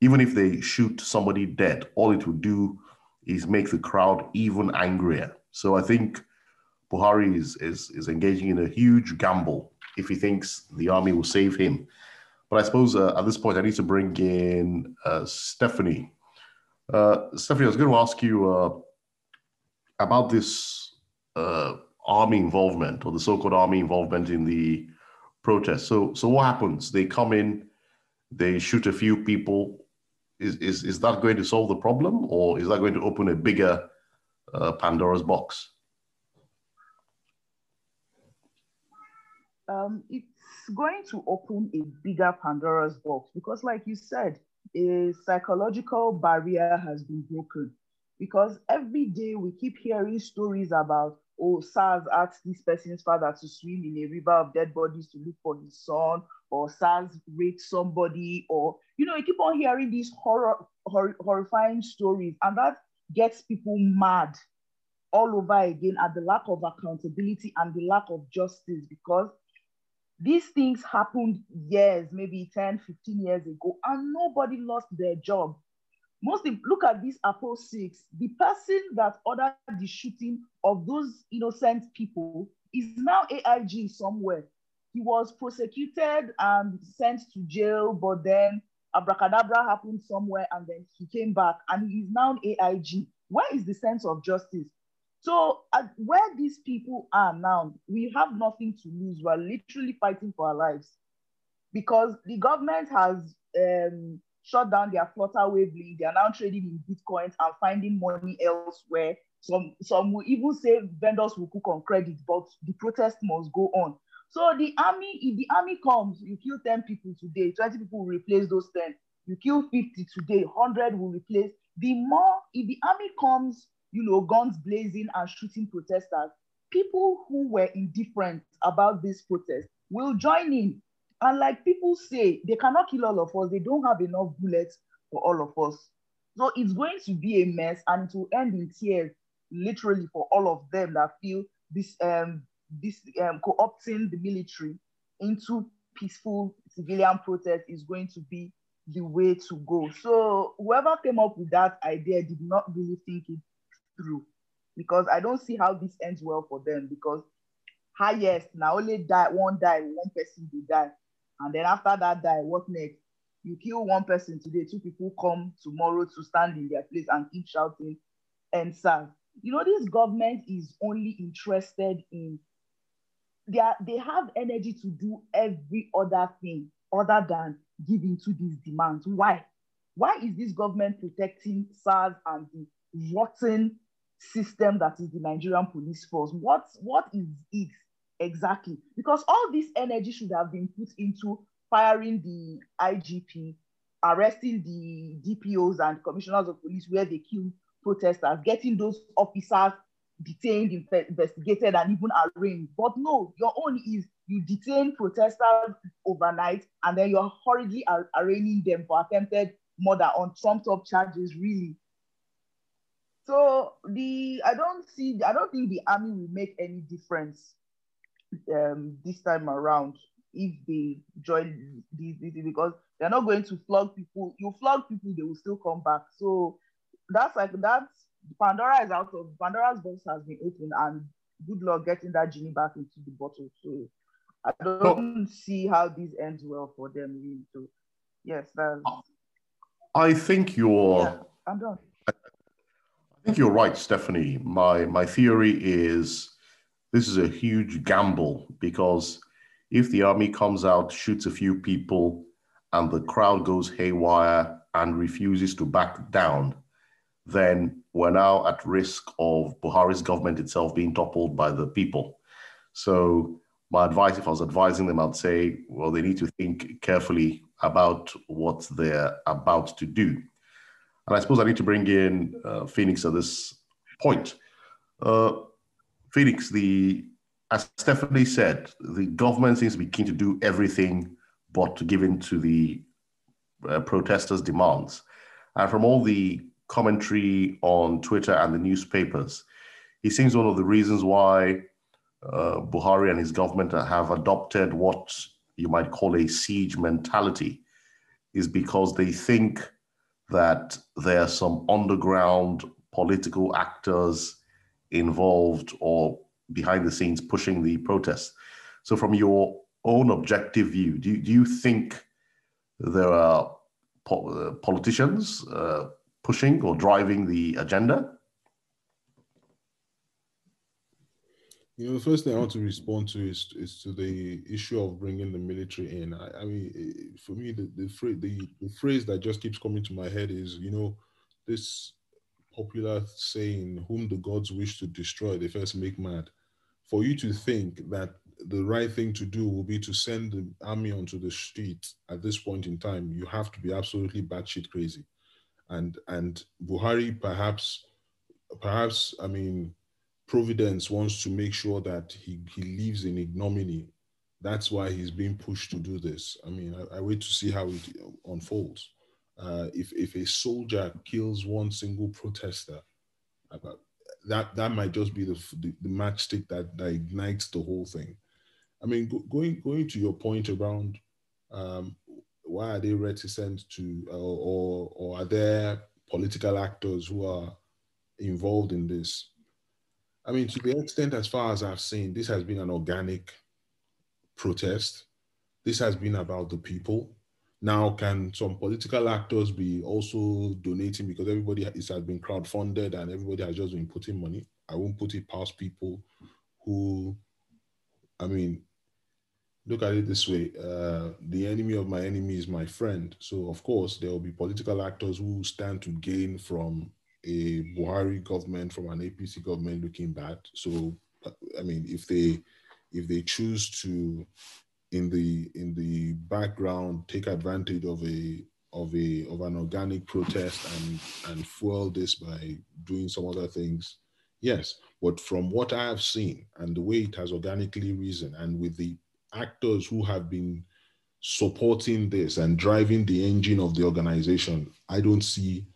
even if they shoot somebody dead, all it will do is make the crowd even angrier. So I think Buhari is, is, is engaging in a huge gamble if he thinks the army will save him. But I suppose uh, at this point, I need to bring in uh, Stephanie. Uh, Stephanie, I was going to ask you uh, about this uh, army involvement or the so-called army involvement in the protest. So, so what happens? They come in, they shoot a few people. Is is is that going to solve the problem, or is that going to open a bigger uh, Pandora's box? Um, it's going to open a bigger Pandora's box because, like you said, a psychological barrier has been broken. Because every day we keep hearing stories about, oh, SARS asked this person's father to swim in a river of dead bodies to look for his son, or SARS raped somebody, or, you know, you keep on hearing these horror, hor- horrifying stories, and that gets people mad all over again at the lack of accountability and the lack of justice because these things happened years, maybe 10, 15 years ago, and nobody lost their job. Mostly, look at this Apo 6. The person that ordered the shooting of those innocent people is now AIG somewhere. He was prosecuted and sent to jail, but then abracadabra happened somewhere and then he came back and he is now AIG. Where is the sense of justice? So uh, where these people are now, we have nothing to lose. We're literally fighting for our lives because the government has um, shut down their Flutter Wavely. They are now trading in bitcoins and finding money elsewhere. Some, some will even say vendors will cook on credit, but the protest must go on. So the army, if the army comes, you kill 10 people today, 20 people will replace those 10. You kill 50 today, 100 will replace. The more, if the army comes you know, guns blazing and shooting protesters, people who were indifferent about this protest will join in. And like people say, they cannot kill all of us. They don't have enough bullets for all of us. So it's going to be a mess and it will end in tears, literally for all of them that feel this um this um co-opting the military into peaceful civilian protest is going to be the way to go. So whoever came up with that idea did not really think it through because I don't see how this ends well for them because highest now only die one die one person will die and then after that die what next? You kill one person today two people come tomorrow to stand in their place and keep shouting and serve you know this government is only interested in they, are, they have energy to do every other thing other than giving to these demands why? Why is this government protecting SARS and the rotten system that is the Nigerian police force. What, what is it exactly? Because all this energy should have been put into firing the IGP, arresting the DPOs and commissioners of police where they kill protesters, getting those officers detained, investigated, and even arraigned. But no, your own is you detain protesters overnight and then you're hurriedly arraigning them for attempted murder on trumped up charges, really. So the I don't see I don't think the army will make any difference um, this time around if they join this, this because they're not going to flog people. You flog people, they will still come back. So that's like that's Pandora is out of Pandora's box has been opened, and good luck getting that genie back into the bottle. So I don't see how this ends well for them. Really. So yes, that's. I think you're. Yeah, I'm done. I think you're right, Stephanie. My my theory is this is a huge gamble because if the army comes out, shoots a few people, and the crowd goes haywire and refuses to back down, then we're now at risk of Buhari's government itself being toppled by the people. So my advice, if I was advising them, I'd say, well, they need to think carefully about what they're about to do. And I suppose I need to bring in uh, Phoenix at this point. Uh, Phoenix, the as Stephanie said, the government seems to be keen to do everything but to give in to the uh, protesters' demands. And from all the commentary on Twitter and the newspapers, it seems one of the reasons why uh, Buhari and his government have adopted what you might call a siege mentality is because they think that there are some underground political actors involved or behind the scenes pushing the protests. So, from your own objective view, do, do you think there are po- politicians uh, pushing or driving the agenda? You know, the first thing I want to respond to is is to the issue of bringing the military in. I, I mean, for me, the the the, the phrase that just keeps coming to my head is, you know, this popular saying, "Whom the gods wish to destroy, they first make mad." For you to think that the right thing to do will be to send the army onto the street at this point in time, you have to be absolutely batshit crazy. And and Buhari perhaps, perhaps I mean Providence wants to make sure that he, he lives in ignominy. That's why he's being pushed to do this. I mean, I, I wait to see how it unfolds. Uh, if, if a soldier kills one single protester, that, that might just be the, the, the matchstick that, that ignites the whole thing. I mean, go, going, going to your point around um, why are they reticent to, uh, or, or are there political actors who are involved in this? I mean, to the extent as far as I've seen, this has been an organic protest. This has been about the people. Now, can some political actors be also donating because everybody has been crowdfunded and everybody has just been putting money? I won't put it past people who, I mean, look at it this way uh, the enemy of my enemy is my friend. So, of course, there will be political actors who stand to gain from a Buhari government from an APC government looking bad. So, I mean, if they if they choose to in the in the background take advantage of a of a of an organic protest and and fuel this by doing some other things yes but from what i have seen and the way it has organically risen and with the actors who have been supporting this and driving the engine of the organization i don't see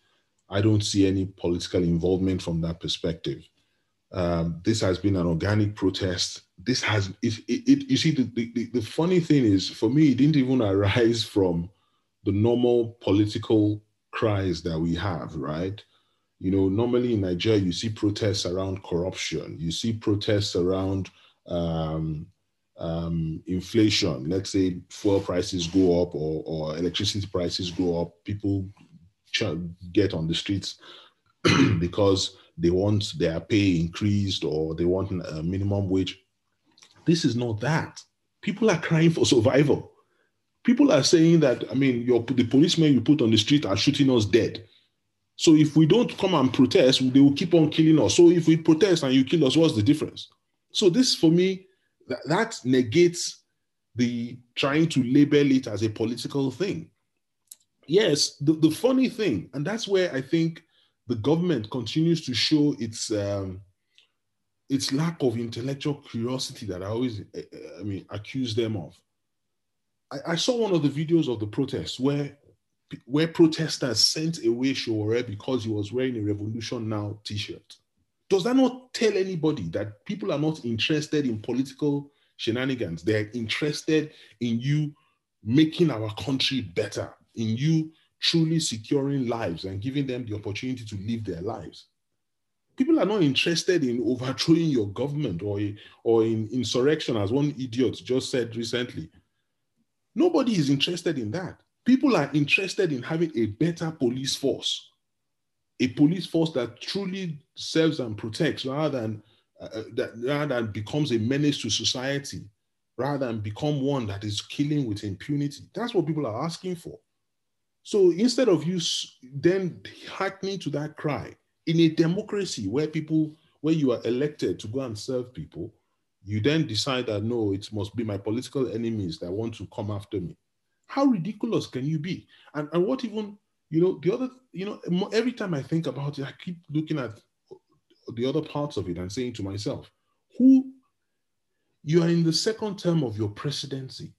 I don't see any political involvement from that perspective. Um, this has been an organic protest. This has, it, it, it you see, the, the, the funny thing is, for me, it didn't even arise from the normal political cries that we have, right? You know, normally in Nigeria, you see protests around corruption, you see protests around um, um, inflation. Let's say fuel prices go up or, or electricity prices go up, people get on the streets because they want their pay increased or they want a minimum wage. This is not that. People are crying for survival. People are saying that, I mean, the policemen you put on the street are shooting us dead. So if we don't come and protest, they will keep on killing us. So if we protest and you kill us, what's the difference? So this, for me, that, that negates the trying to label it as a political thing yes, the, the funny thing, and that's where I think the government continues to show its um, its lack of intellectual curiosity that I always, eh, eh, I mean, accuse them of. I, I saw one of the videos of the protests where where protesters sent away Sowore because he was wearing a Revolution Now T-shirt. Does that not tell anybody that people are not interested in political shenanigans? They're interested in you making our country better in you truly securing lives and giving them the opportunity to live their lives. People are not interested in overthrowing your government or, or in insurrection, as one idiot just said recently. Nobody is interested in that. People are interested in having a better police force, a police force that truly serves and protects rather than, uh, uh that, rather than becomes a menace to society, rather than become one that is killing with impunity. That's what people are asking for. So instead of you then hearkening to that cry, in a democracy where people, where you are elected to go and serve people, you then decide that no, it must be my political enemies that want to come after me. How ridiculous can you be? And, and what even, you know, the other, you know, every time I think about it, I keep looking at the other parts of it and saying to myself, who, you are in the second term of your presidency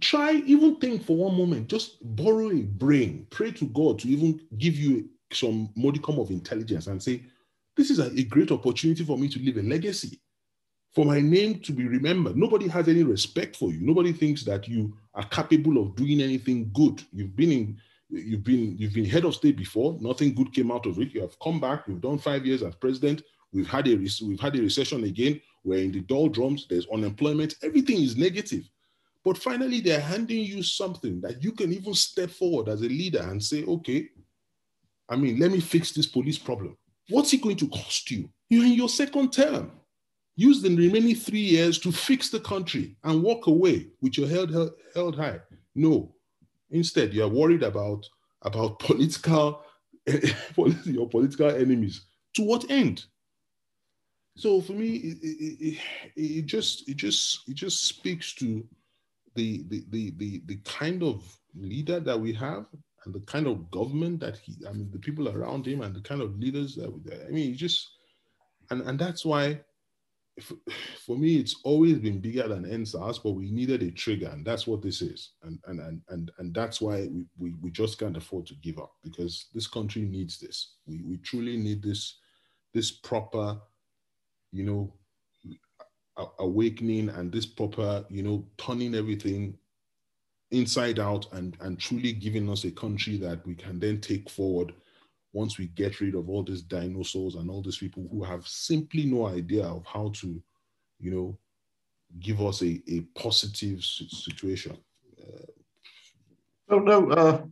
try even think for one moment just borrow a brain pray to god to even give you some modicum of intelligence and say this is a, a, great opportunity for me to leave a legacy for my name to be remembered. Nobody has any respect for you. Nobody thinks that you are capable of doing anything good. You've been in, you've been, you've been head of state before. Nothing good came out of it. You have come back. You've done five years as president. We've had a we've had a recession again. We're in the doldrums. There's unemployment. Everything is negative. But finally, they're handing you something that you can even step forward as a leader and say, okay, I mean, let me fix this police problem. What's it going to cost you? You're in your second term. Use the remaining three years to fix the country and walk away with your head held, held high. No. Instead, you are worried about, about political your political enemies. To what end? So for me, it, it, it, it, just it just it just speaks to the, the the the the kind of leader that we have and the kind of government that he I mean the people around him and the kind of leaders that I mean just and and that's why for me it's always been bigger than EndSARS, but we needed a trigger and that's what this is. And and and and, and that's why we, we we just can't afford to give up because this country needs this. We we truly need this this proper you know awakening and this proper, you know, turning everything inside out and, and truly giving us a country that we can then take forward once we get rid of all these dinosaurs and all these people who have simply no idea of how to, you know, give us a, a positive situation. Uh, no, no. Uh,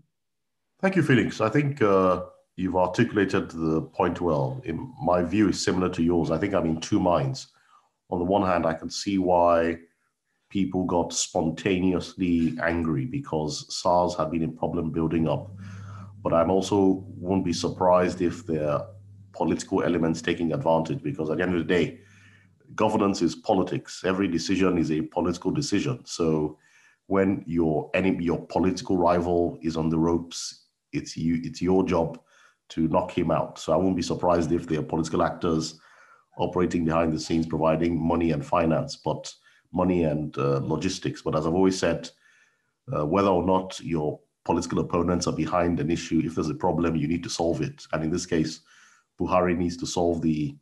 thank you, Felix. I think uh, you've articulated the point well. In my view, is similar to yours. I think I'm in two minds on the one hand, I can see why people got spontaneously angry because SARS had been a problem building up. But I'm also won't be surprised if there are political elements taking advantage because at the end of the day, governance is politics. Every decision is a political decision. So when your enemy, your political rival is on the ropes, it's you, it's your job to knock him out. So I won't be surprised if there are political actors operating behind the scenes, providing money and finance, but money and uh, logistics. But as I've always said, uh, whether or not your political opponents are behind an issue, if there's a problem, you need to solve it. And in this case, Buhari needs to solve the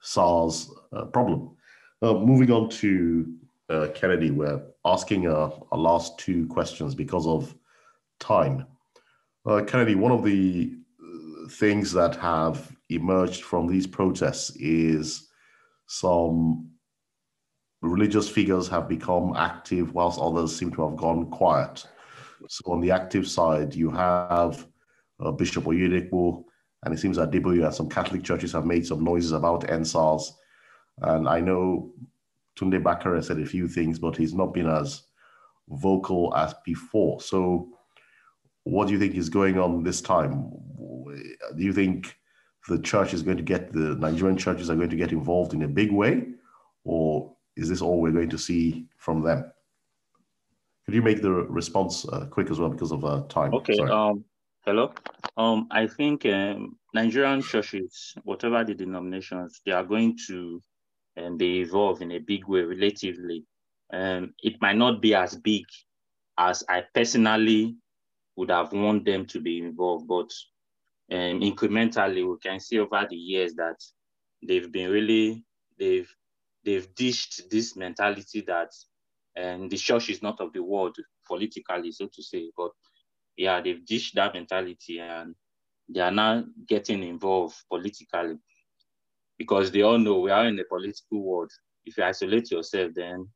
SARS uh, problem. Uh, moving on to uh, Kennedy, we're asking our last two questions because of time. Uh, Kennedy, one of the things that have emerged from these protests is some religious figures have become active whilst others seem to have gone quiet. So on the active side, you have uh, Bishop Oyedepo, and it seems that Adeboye and some Catholic churches have made some noises about EndSARS. And I know Tunde Bakare said a few things, but he's not been as vocal as before. So what do you think is going on this time? Do you think the church is going to get the Nigerian churches are going to get involved in a big way, or is this all we're going to see from them? Could you make the response uh, quick as well because of uh, time? Okay. Um, hello. Um, I think um, Nigerian churches, whatever the denominations, they are going to um, be involved in a big way relatively. Um, it might not be as big as I personally would have want them to be involved, but um, incrementally, we can see over the years that they've been really they've they've dished this mentality that and the church is not of the world politically, so to say. But yeah, they've dished that mentality and they are now getting involved politically because they all know we are in a political world. If you isolate yourself, then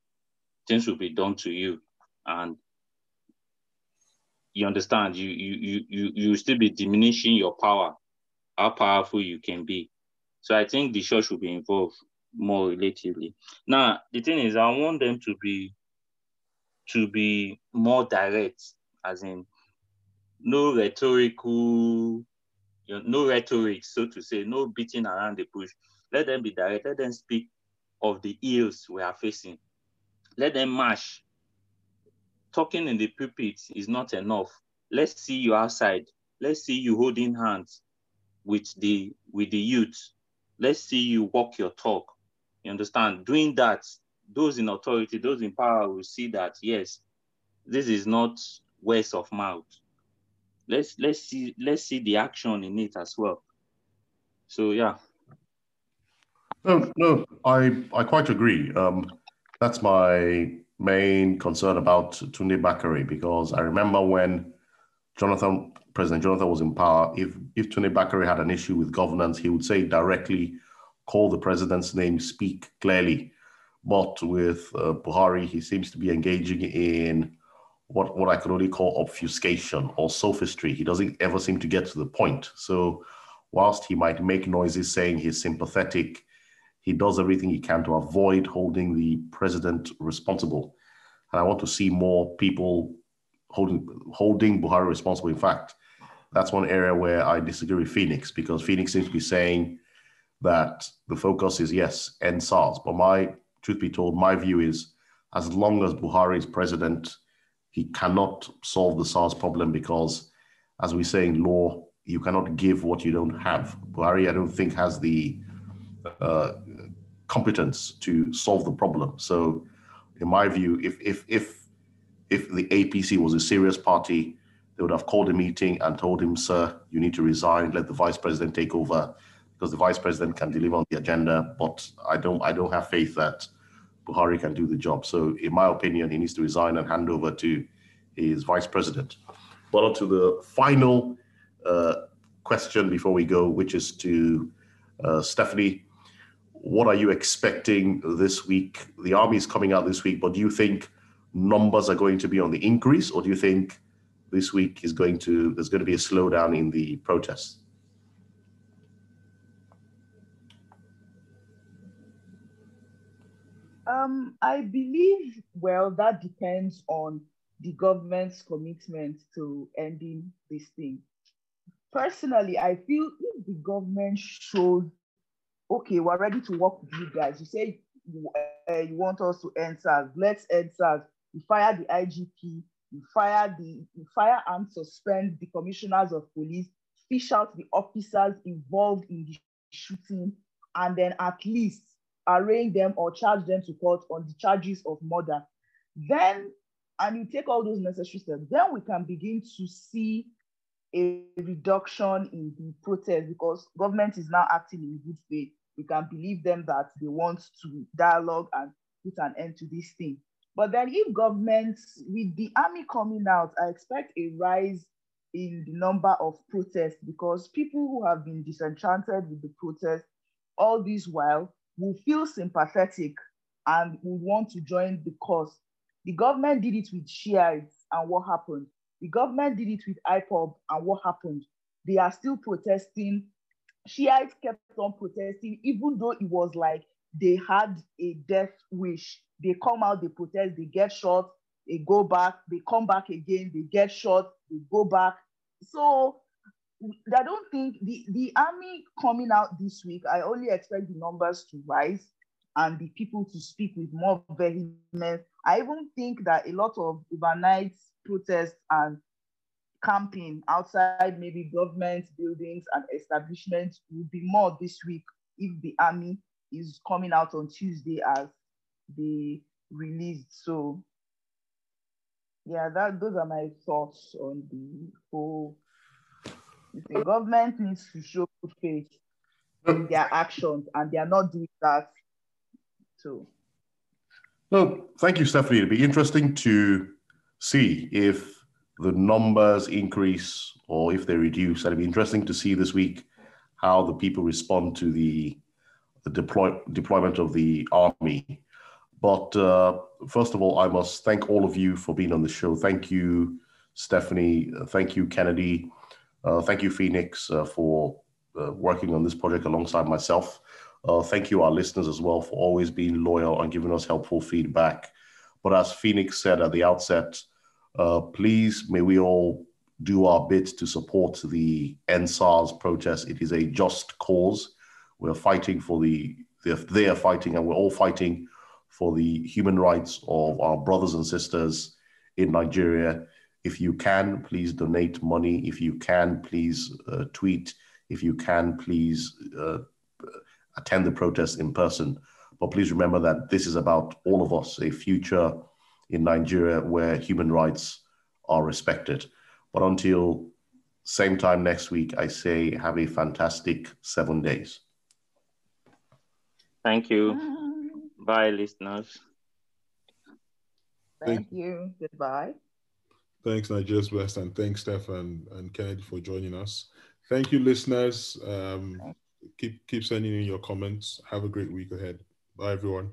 things will be done to you. And you understand you you you you still be diminishing your power how powerful you can be. So i think the church should be involved more relatively. Now the thing is i want them to be to be more direct as in no rhetorical you know, no rhetoric so to say no beating around the bush. Let them be direct. Let them speak of the ills we are facing. Let them march talking in the pulpit is not enough. Let's see you outside. Let's see you holding hands with the with the youth. Let's see you walk your talk. You understand? Doing that, those in authority, those in power will see that yes, this is not words of mouth. Let's let's see let's see the action in it as well. So yeah. No, no, I, I quite agree. Um, that's my main concern about Tunde Bakare because I remember when Jonathan, President Jonathan was in power, if, if Tunde Bakare had an issue with governance, he would say directly, call the president's name, speak clearly. But with uh, Buhari, he seems to be engaging in what, what I could only call obfuscation or sophistry. He doesn't ever seem to get to the point. So, whilst he might make noises saying he's sympathetic, he does everything he can to avoid holding the president responsible. And I want to see more people holding holding Buhari responsible. In fact, that's one area where I disagree with Phoenix because Phoenix seems to be saying that the focus is yes, end SARS. But my truth be told, my view is as long as Buhari is president, he cannot solve the SARS problem because, as we say in law, you cannot give what you don't have. Buhari, I don't think, has the uh, competence to solve the problem. So, in my view, if if if if the APC was a serious party, they would have called a meeting and told him, "Sir, you need to resign. Let the vice president take over." Because the vice president can deliver on the agenda, but I don't. I don't have faith that Buhari can do the job. So, in my opinion, he needs to resign and hand over to his vice president. But on to the final uh, question before we go, which is to uh, Stephanie. What are you expecting this week? The army is coming out this week, but do you think numbers are going to be on the increase, or do you think this week is going to there's going to be a slowdown in the protests? Um, I believe, well, that depends on the government's commitment to ending this thing. Personally, I feel if the government showed, okay, we're ready to work with you guys, you say you, uh, you want us to SARS, let's SARS. You fire the IGP, you fire the you fire and suspend the commissioners of police, fish out the officers involved in the shooting, and then at least arraign them or charge them to court on the charges of murder, then, and you take all those necessary steps, then we can begin to see a reduction in the protest because government is now acting in good faith. We can believe them that they want to dialogue and put an end to this thing. But then if governments, with the army coming out, I expect a rise in the number of protests because people who have been disenchanted with the protest all this while will feel sympathetic and will want to join the cause. The government did it with Shiites and what happened? The government did it with IPOB and what happened? They are still protesting. Shiites kept on protesting, even though it was like they had a death wish. They come out, they protest, they get shot, they go back, they come back again, they get shot, they go back. So I don't think the, the army coming out this week, I only expect the numbers to rise and the people to speak with more vehemence. I even think that a lot of overnight protests and camping outside maybe government buildings and establishments will be more this week if the army is coming out on Tuesday as they released. So yeah, that those are my thoughts on the whole. The government needs to show good faith in their actions, and they are not doing that. So. No, thank you, Stephanie. It'd be interesting to see if the numbers increase or if they reduce. It'd be interesting to see this week how the people respond to the the deploy, deployment of the army. But uh, first of all, I must thank all of you for being on the show. Thank you, Stephanie. Thank you, Kennedy. Uh, thank you, Phoenix, uh, for uh, working on this project alongside myself. Uh, thank you, our listeners, as well, for always being loyal and giving us helpful feedback. But as Phoenix said at the outset, uh, please may we all do our bit to support the EndSARS protest. It is a just cause. We're fighting for the, they are fighting, and we're all fighting for the human rights of our brothers and sisters in Nigeria. If you can, please donate money. If you can, please uh, tweet. If you can, please uh, attend the protest in person. But please remember that this is about all of us, a future in Nigeria where human rights are respected. But until same time next week, I say have a fantastic seven days. Thank you. Bye, listeners. Thank you. Goodbye. Thanks, Nigeria's Best, and thanks, Stefan and Kennedy, for joining us. Thank you, listeners. Um, keep keep sending in your comments. Have a great week ahead. Bye, everyone.